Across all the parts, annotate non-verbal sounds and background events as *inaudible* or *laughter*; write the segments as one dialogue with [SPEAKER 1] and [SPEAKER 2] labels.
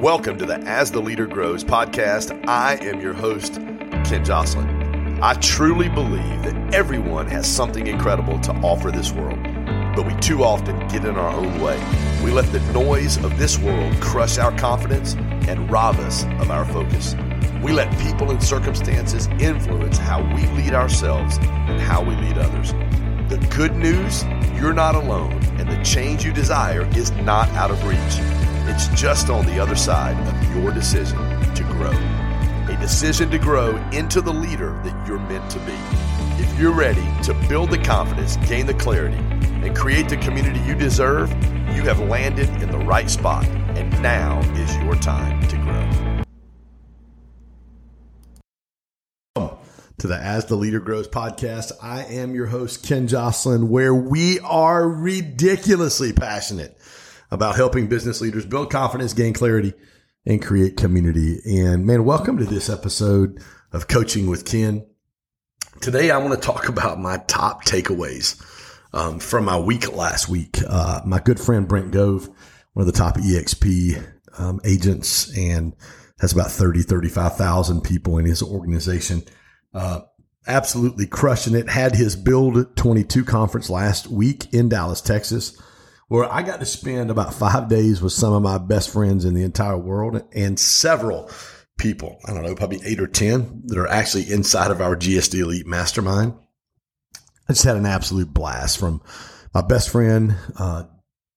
[SPEAKER 1] Welcome to the As the Leader Grows podcast. I am your host, Ken Joslin. I truly believe that everyone has something incredible to offer this world, but we too often get in our own way. We let the noise of this world crush our confidence and rob us of our focus. We let people and circumstances influence how we lead ourselves and how we lead others. The good news, you're not alone, and the change you desire is not out of reach. It's just on the other side of your decision to grow. A decision to grow into the leader that you're meant to be. If you're ready to build the confidence, gain the clarity, and create the community you deserve, you have landed in the right spot, and now is your time to grow. To the As the Leader Grows podcast, I am your host, Ken Joslin, where we are ridiculously passionate about helping business leaders build confidence, gain clarity, and create community. And man, welcome to this episode of Coaching with Ken. Today, I want to talk about my top takeaways um, from my week last week. Uh, my good friend Brent Gove, one of the top EXP um, agents, and has about 30, 35,000 people in his organization. Uh, absolutely crushing it. Had his Build 22 conference last week in Dallas, Texas where I got to spend about five days with some of my best friends in the entire world and several people, I don't know, probably eight or 10 that are actually inside of our GSD Elite Mastermind. I just had an absolute blast from my best friend, uh,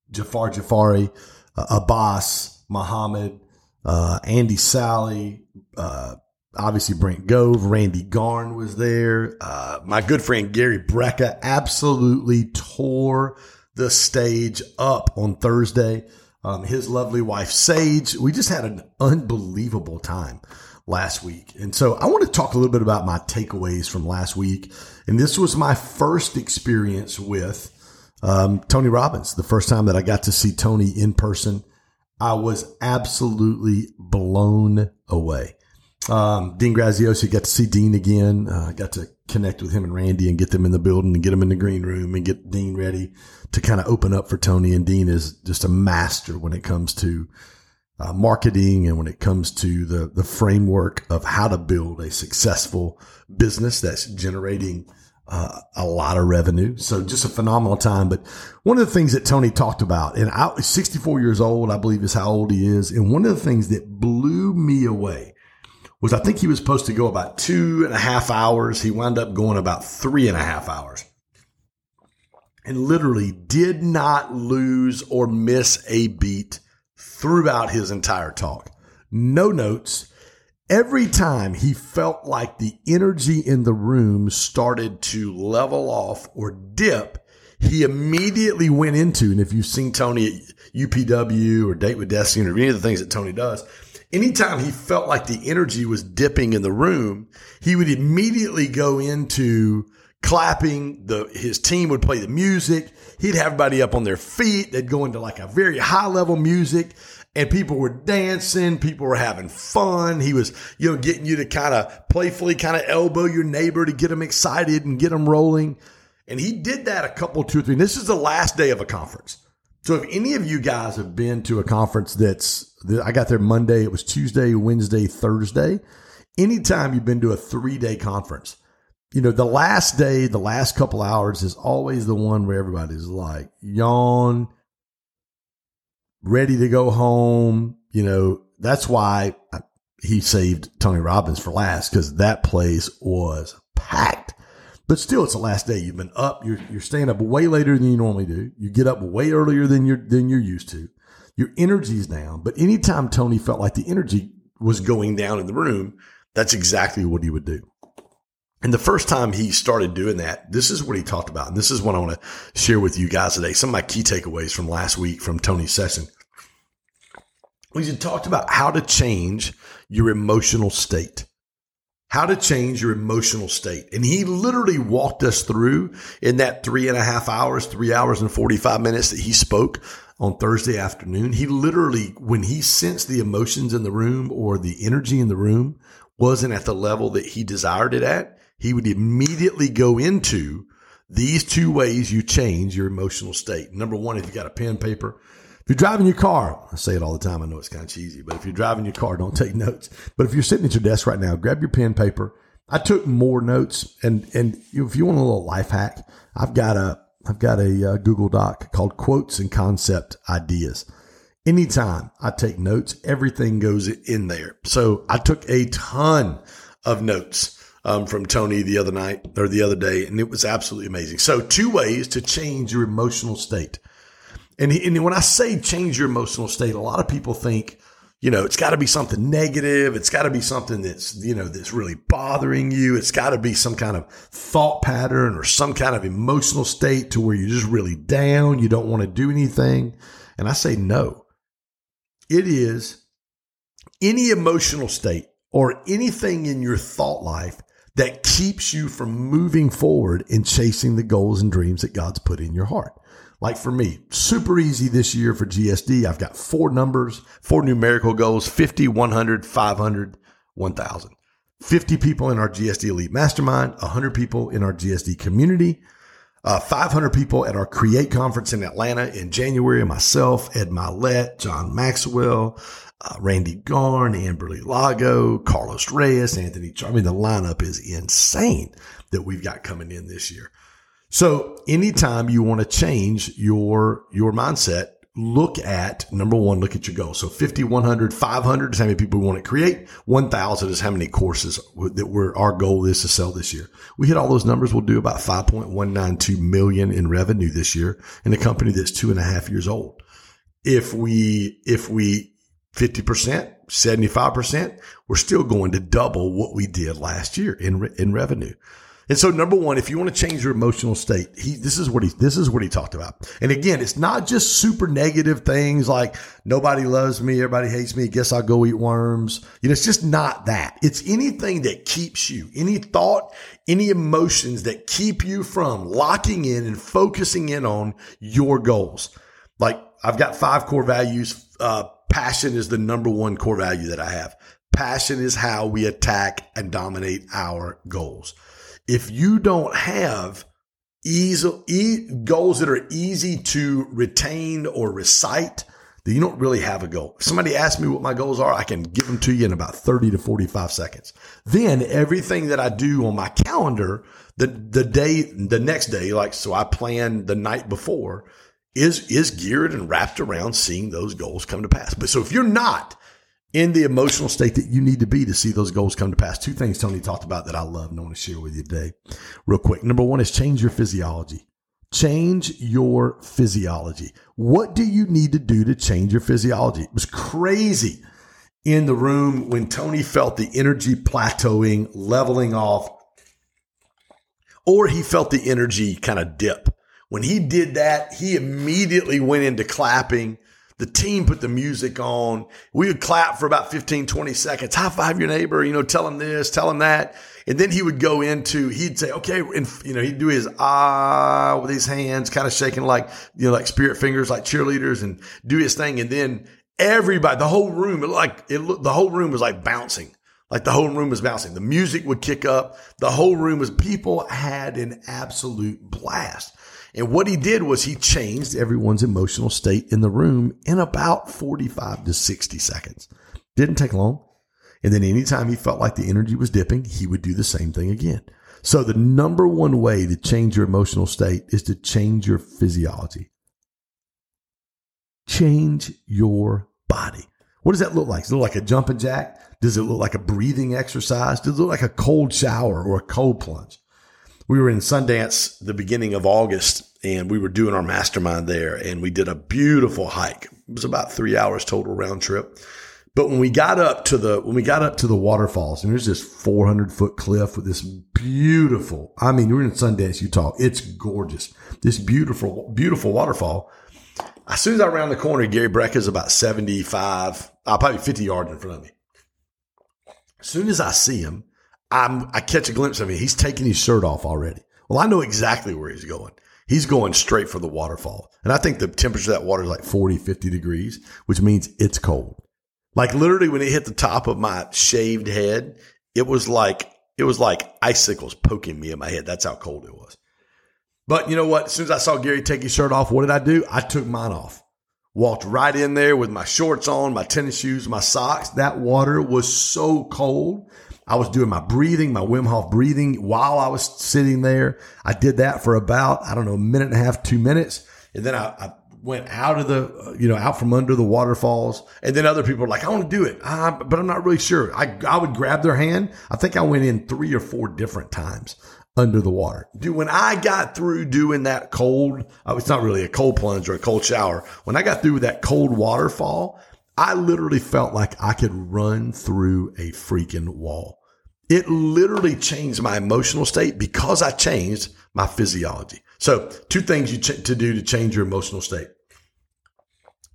[SPEAKER 1] Jafar Jafari, uh, Abbas, Muhammad, uh, Andy Sally, uh, obviously Brent Gove, Randy Garn was there. Uh, my good friend Gary Brecka absolutely tore the stage up on Thursday. Um, his lovely wife, Sage. We just had an unbelievable time last week. And so I want to talk a little bit about my takeaways from last week. And this was my first experience with um, Tony Robbins, the first time that I got to see Tony in person. I was absolutely blown away. Um, Dean Graziosi got to see Dean again. Uh, got to connect with him and Randy and get them in the building and get them in the green room and get Dean ready to kind of open up for Tony. And Dean is just a master when it comes to uh, marketing and when it comes to the the framework of how to build a successful business that's generating uh, a lot of revenue. So just a phenomenal time. But one of the things that Tony talked about, and I 64 years old, I believe is how old he is. And one of the things that blew me away was I think he was supposed to go about two and a half hours. He wound up going about three and a half hours and literally did not lose or miss a beat throughout his entire talk. No notes. Every time he felt like the energy in the room started to level off or dip, he immediately went into, and if you've seen Tony at UPW or Date with Destiny or any of the things that Tony does, anytime he felt like the energy was dipping in the room, he would immediately go into clapping. The his team would play the music. He'd have everybody up on their feet. They'd go into like a very high level music. And people were dancing, people were having fun. He was, you know, getting you to kind of playfully kind of elbow your neighbor to get them excited and get them rolling. And he did that a couple, two or three. This is the last day of a conference. So if any of you guys have been to a conference that's, I got there Monday, it was Tuesday, Wednesday, Thursday. Anytime you've been to a three day conference, you know, the last day, the last couple hours is always the one where everybody's like yawn, ready to go home. You know, that's why he saved Tony Robbins for last because that place was packed. But still, it's the last day. You've been up. You're you're staying up way later than you normally do. You get up way earlier than you're than you're used to. Your energy's down. But anytime Tony felt like the energy was going down in the room, that's exactly what he would do. And the first time he started doing that, this is what he talked about. And this is what I want to share with you guys today. Some of my key takeaways from last week from Tony's session. He talked about how to change your emotional state how to change your emotional state. And he literally walked us through in that three and a half hours, three hours and 45 minutes that he spoke on Thursday afternoon. He literally, when he sensed the emotions in the room or the energy in the room wasn't at the level that he desired it at, he would immediately go into these two ways you change your emotional state. Number one, if you got a pen paper, If you're driving your car, I say it all the time. I know it's kind of cheesy, but if you're driving your car, don't take *laughs* notes. But if you're sitting at your desk right now, grab your pen, paper. I took more notes, and and if you want a little life hack, I've got a I've got a uh, Google Doc called Quotes and Concept Ideas. Anytime I take notes, everything goes in there. So I took a ton of notes um, from Tony the other night or the other day, and it was absolutely amazing. So, two ways to change your emotional state. And, and when I say change your emotional state, a lot of people think, you know, it's got to be something negative. It's got to be something that's, you know, that's really bothering you. It's got to be some kind of thought pattern or some kind of emotional state to where you're just really down. You don't want to do anything. And I say, no, it is any emotional state or anything in your thought life that keeps you from moving forward and chasing the goals and dreams that God's put in your heart. Like for me, super easy this year for GSD. I've got four numbers, four numerical goals 50, 100, 500, 1000. 50 people in our GSD Elite Mastermind, 100 people in our GSD community, uh, 500 people at our Create conference in Atlanta in January. Myself, Ed Mylett, John Maxwell, uh, Randy Garn, Amberly Lago, Carlos Reyes, Anthony Char. I mean, the lineup is insane that we've got coming in this year. So anytime you want to change your, your mindset, look at number one, look at your goal. So 50, 100, 500 is how many people we want to create. 1000 is how many courses that we're, our goal is to sell this year. We hit all those numbers. We'll do about 5.192 million in revenue this year in a company that's two and a half years old. If we, if we 50%, 75%, we're still going to double what we did last year in, in revenue. And so number one, if you want to change your emotional state, he, this is what he, this is what he talked about. And again, it's not just super negative things like nobody loves me. Everybody hates me. Guess I'll go eat worms. You know, it's just not that. It's anything that keeps you, any thought, any emotions that keep you from locking in and focusing in on your goals. Like I've got five core values, uh, passion is the number one core value that I have. Passion is how we attack and dominate our goals. If you don't have easy, e- goals that are easy to retain or recite, then you don't really have a goal. If somebody asks me what my goals are, I can give them to you in about 30 to 45 seconds. Then everything that I do on my calendar, the, the day, the next day, like, so I plan the night before is, is geared and wrapped around seeing those goals come to pass. But so if you're not in the emotional state that you need to be to see those goals come to pass, two things Tony talked about that I love and I want to share with you today real quick. Number one is change your physiology. Change your physiology. What do you need to do to change your physiology? It was crazy in the room when Tony felt the energy plateauing, leveling off, or he felt the energy kind of dip. When he did that, he immediately went into clapping. The team put the music on. We would clap for about 15, 20 seconds. High five your neighbor, you know, tell him this, tell him that. And then he would go into, he'd say, okay, and, you know, he'd do his ah with his hands, kind of shaking like, you know, like spirit fingers, like cheerleaders and do his thing. And then everybody, the whole room, it like, it looked, the whole room was like bouncing. Like the whole room was bouncing. The music would kick up. The whole room was, people had an absolute blast. And what he did was he changed everyone's emotional state in the room in about 45 to 60 seconds. Didn't take long. And then anytime he felt like the energy was dipping, he would do the same thing again. So the number one way to change your emotional state is to change your physiology. Change your body. What does that look like? Does it look like a jumping jack? Does it look like a breathing exercise? Does it look like a cold shower or a cold plunge? We were in Sundance the beginning of August and we were doing our mastermind there and we did a beautiful hike. It was about three hours total round trip. But when we got up to the, when we got up to the waterfalls and there's this 400 foot cliff with this beautiful, I mean, we're in Sundance, Utah. It's gorgeous. This beautiful, beautiful waterfall. As soon as I round the corner, Gary Brecka is about 75, uh, probably 50 yards in front of me. As soon as I see him, I'm, I catch a glimpse of him. He's taking his shirt off already. Well, I know exactly where he's going. He's going straight for the waterfall. And I think the temperature of that water is like 40, 50 degrees, which means it's cold. Like literally when it hit the top of my shaved head, it was like, it was like icicles poking me in my head. That's how cold it was. But you know what? As soon as I saw Gary take his shirt off, what did I do? I took mine off. Walked right in there with my shorts on, my tennis shoes, my socks. That water was so cold. I was doing my breathing, my Wim Hof breathing while I was sitting there. I did that for about, I don't know, a minute and a half, two minutes. And then I, I went out of the, you know, out from under the waterfalls. And then other people were like, I want to do it, uh, but I'm not really sure. I, I would grab their hand. I think I went in three or four different times under the water. Dude, when I got through doing that cold, uh, it's not really a cold plunge or a cold shower. When I got through with that cold waterfall, I literally felt like I could run through a freaking wall. It literally changed my emotional state because I changed my physiology. So, two things you ch- to do to change your emotional state.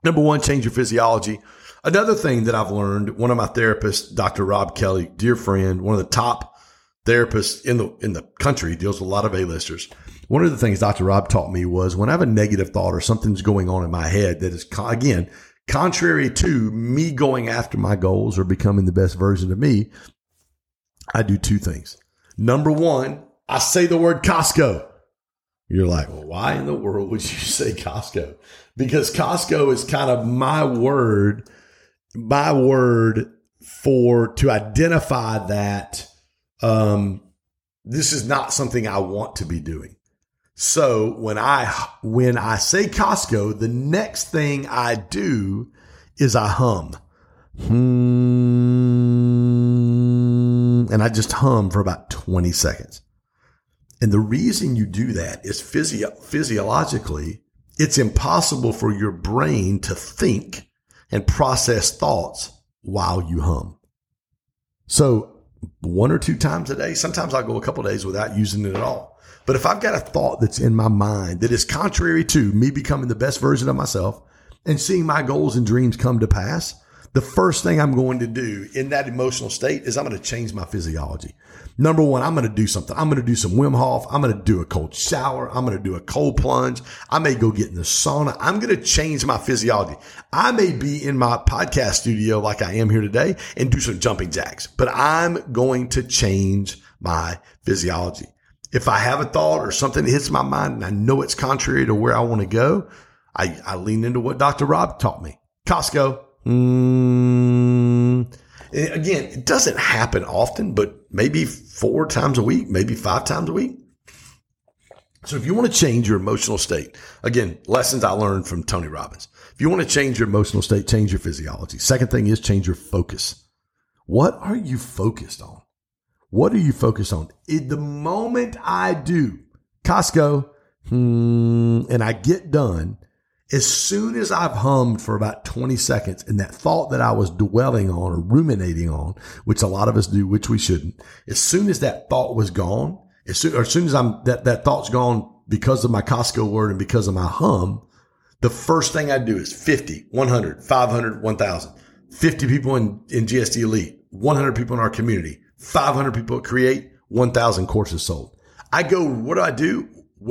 [SPEAKER 1] Number one, change your physiology. Another thing that I've learned, one of my therapists, Dr. Rob Kelly, dear friend, one of the top therapists in the in the country, deals with a lot of A-listers. One of the things Dr. Rob taught me was when I have a negative thought or something's going on in my head that is again contrary to me going after my goals or becoming the best version of me, I do two things. Number one, I say the word Costco. You're like, well, why in the world would you *laughs* say Costco? Because Costco is kind of my word, my word for to identify that um, this is not something I want to be doing. So when I when I say Costco, the next thing I do is I hum. Hmm, and I just hum for about 20 seconds. And the reason you do that is physio- physiologically, it's impossible for your brain to think and process thoughts while you hum. So one or two times a day, sometimes I'll go a couple days without using it at all. But if I've got a thought that's in my mind that is contrary to me becoming the best version of myself and seeing my goals and dreams come to pass, the first thing I'm going to do in that emotional state is I'm going to change my physiology. Number one, I'm going to do something. I'm going to do some Wim Hof. I'm going to do a cold shower. I'm going to do a cold plunge. I may go get in the sauna. I'm going to change my physiology. I may be in my podcast studio like I am here today and do some jumping jacks, but I'm going to change my physiology. If I have a thought or something hits my mind and I know it's contrary to where I want to go, I, I lean into what Dr. Rob taught me. Costco. Mm, Again, it doesn't happen often, but maybe four times a week, maybe five times a week. So if you want to change your emotional state, again, lessons I learned from Tony Robbins. If you want to change your emotional state, change your physiology. Second thing is change your focus. What are you focused on? What are you focused on? In the moment I do Costco, hmm, and I get done, as soon as I've hummed for about 20 seconds and that thought that I was dwelling on or ruminating on, which a lot of us do, which we shouldn't, as soon as that thought was gone, as soon, as soon as I'm, that, that thought's gone because of my Costco word and because of my hum, the first thing I do is 50, 100, 500, 1000, 50 people in, in GSD Elite, 100 people in our community, 500 people create 1000 courses sold. I go, what do I do?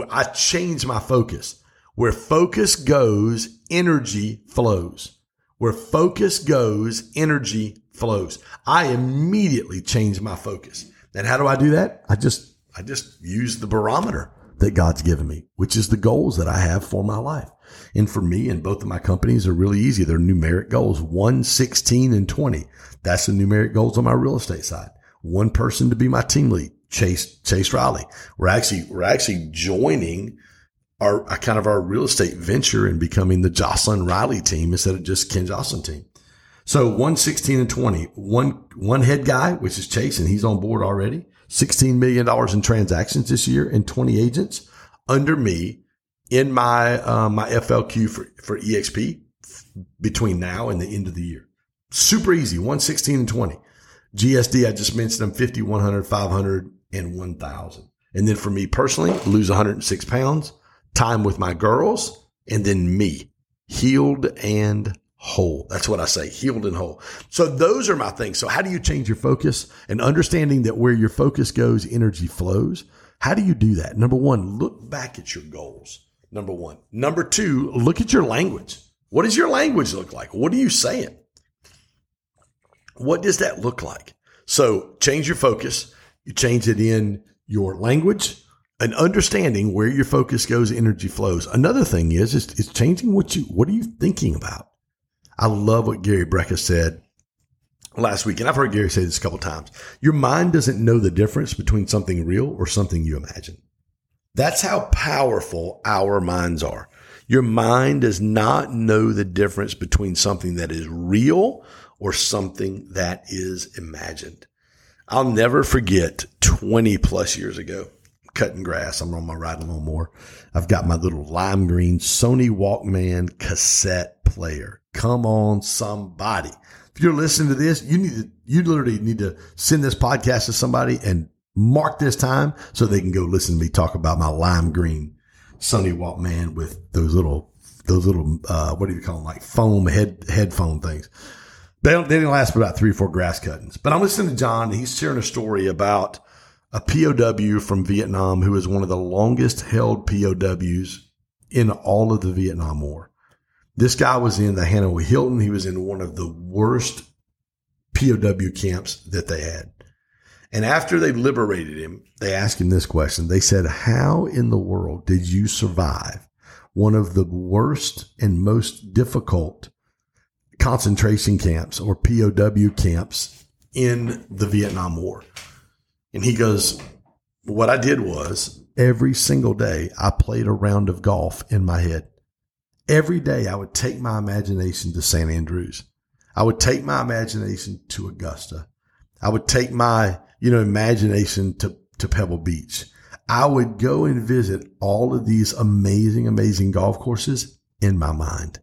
[SPEAKER 1] I change my focus. Where focus goes, energy flows. Where focus goes, energy flows. I immediately change my focus. And how do I do that? I just, I just use the barometer that God's given me, which is the goals that I have for my life. And for me and both of my companies are really easy. They're numeric goals, 1, 16, and 20. That's the numeric goals on my real estate side. One person to be my team lead, Chase, Chase Riley. We're actually, we're actually joining our kind of our real estate venture and becoming the Joslin Riley team instead of just Ken Joslin team. So one 16 and 20, one, one head guy, which is Chase, and he's on board already. $16 million in transactions this year and 20 agents under me in my, uh, my FLQ for, for EXP between now and the end of the year. Super easy. 116 and 20. GSD, I just mentioned them 50, 100, 500 and 1000. And then for me personally, lose 106 pounds time with my girls, and then me, healed and whole. That's what I say, healed and whole. So those are my things. So how do you change your focus and understanding that where your focus goes, energy flows? How do you do that? Number one, look back at your goals. Number one. Number two, look at your language. What does your language look like? What are you saying? What does that look like? So change your focus. You change it in your language, and understanding where your focus goes, energy flows. Another thing is, is, is changing what you, what are you thinking about? I love what Gary Brecka said last week. And I've heard Gary say this a couple times. Your mind doesn't know the difference between something real or something you imagine. That's how powerful our minds are. Your mind does not know the difference between something that is real or something that is imagined. I'll never forget 20 plus years ago cutting grass. I'm on my ride a little more. I've got my little lime green Sony Walkman cassette player. Come on, somebody. If you're listening to this, you need to, you literally need to send this podcast to somebody and mark this time so they can go listen to me talk about my lime green Sony Walkman with those little, those little, uh, what do you call them? Like foam head, headphone things. They, don't, they didn't last for about three or four grass cuttings. But I'm listening to John. he's sharing a story about a POW from Vietnam who is one of the longest held POWs in all of the Vietnam War. This guy was in the Hanoi Hilton. He was in one of the worst POW camps that they had. And after they liberated him, they asked him this question. They said, How in the world did you survive one of the worst and most difficult concentration camps or POW camps in the Vietnam War? And he goes, What I did was every single day I played a round of golf in my head. Every day I would take my imagination to St. Andrews. I would take my imagination to Augusta. I would take my, you know, imagination to, to Pebble Beach. I would go and visit all of these amazing, amazing golf courses in my mind.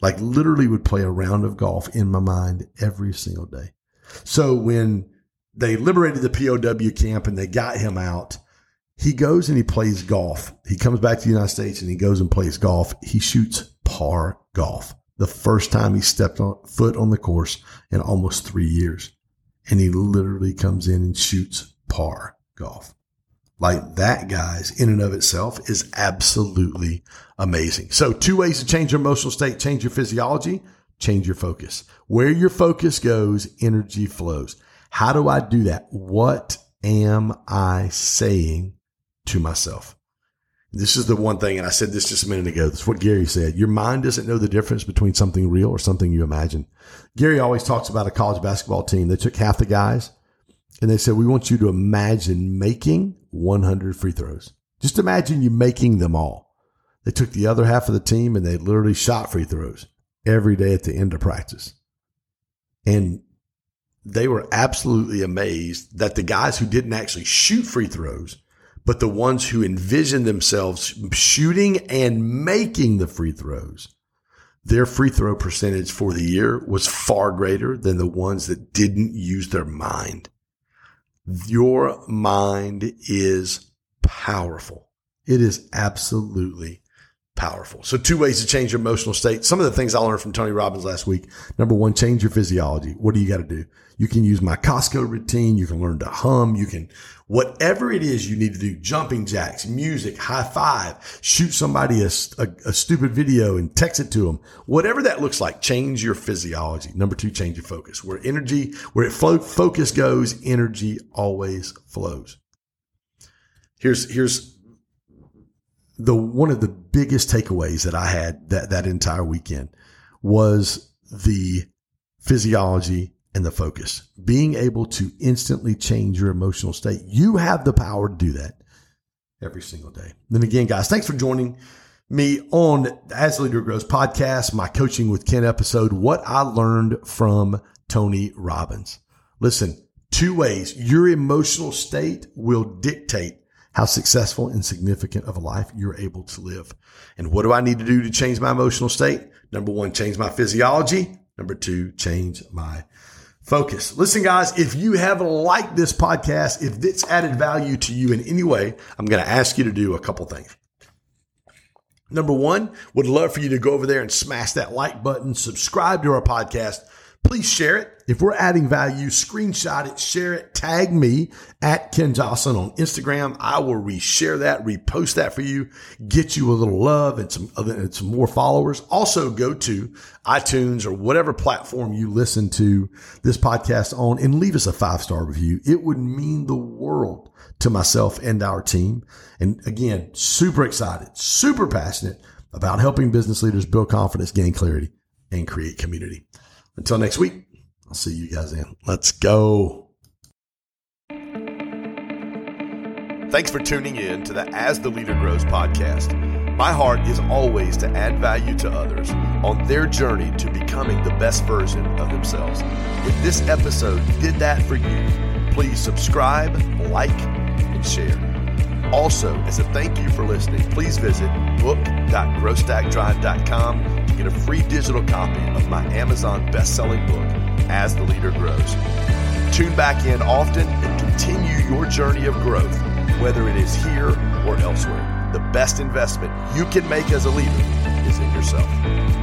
[SPEAKER 1] Like literally would play a round of golf in my mind every single day. So when they liberated the POW camp and they got him out. He goes and he plays golf. He comes back to the United States and he goes and plays golf. He shoots par golf. The first time he stepped on foot on the course in almost three years. And he literally comes in and shoots par golf. Like that, guys, in and of itself is absolutely amazing. So two ways to change your emotional state, change your physiology, change your focus. Where your focus goes, energy flows. How do I do that? What am I saying to myself? This is the one thing, and I said this just a minute ago. That's what Gary said. Your mind doesn't know the difference between something real or something you imagine. Gary always talks about a college basketball team. They took half the guys and they said, We want you to imagine making 100 free throws. Just imagine you making them all. They took the other half of the team and they literally shot free throws every day at the end of practice. And they were absolutely amazed that the guys who didn't actually shoot free throws, but the ones who envisioned themselves shooting and making the free throws, their free throw percentage for the year was far greater than the ones that didn't use their mind. Your mind is powerful. It is absolutely powerful. So two ways to change your emotional state. Some of the things I learned from Tony Robbins last week. Number one, change your physiology. What do you got to do? You can use my Costco routine. You can learn to hum. You can, whatever it is you need to do, jumping jacks, music, high five, shoot somebody a, a, a stupid video and text it to them. Whatever that looks like, change your physiology. Number two, change your focus. Where energy, where it flow, focus goes, energy always flows. Here's, here's the, one of the biggest takeaways that I had that, that entire weekend was the physiology and the focus, being able to instantly change your emotional state. You have the power to do that every single day. Then again, guys, thanks for joining me on As Leader Grows podcast, my coaching with Ken episode, what I learned from Tony Robbins. Listen, two ways your emotional state will dictate how successful and significant of a life you're able to live. And what do I need to do to change my emotional state? Number one, change my physiology. Number two, change my focus. Listen, guys, if you have liked this podcast, if it's added value to you in any way, I'm going to ask you to do a couple things. Number one, would love for you to go over there and smash that like button, subscribe to our podcast, please share it. If we're adding value, screenshot it, share it, tag me at Ken Joslin on Instagram. I will reshare that, repost that for you, get you a little love and some, and some more followers. Also go to iTunes or whatever platform you listen to this podcast on and leave us a five star review. It would mean the world to myself and our team. And again, super excited, super passionate about helping business leaders build confidence, gain clarity, and create community. Until next week, I'll see you guys then. Let's go. Thanks for tuning in to the As the Leader Grows podcast. My heart is always to add value to others on their journey to becoming the best version of themselves. If this episode did that for you, please subscribe, like, and share. Also, as a thank you for listening, please visit book.growstackdrive.com get a free digital copy of my Amazon best-selling book, As the Leader Grows. Tune back in often and continue your journey of growth, whether it is here or elsewhere. The best investment you can make as a leader is in yourself.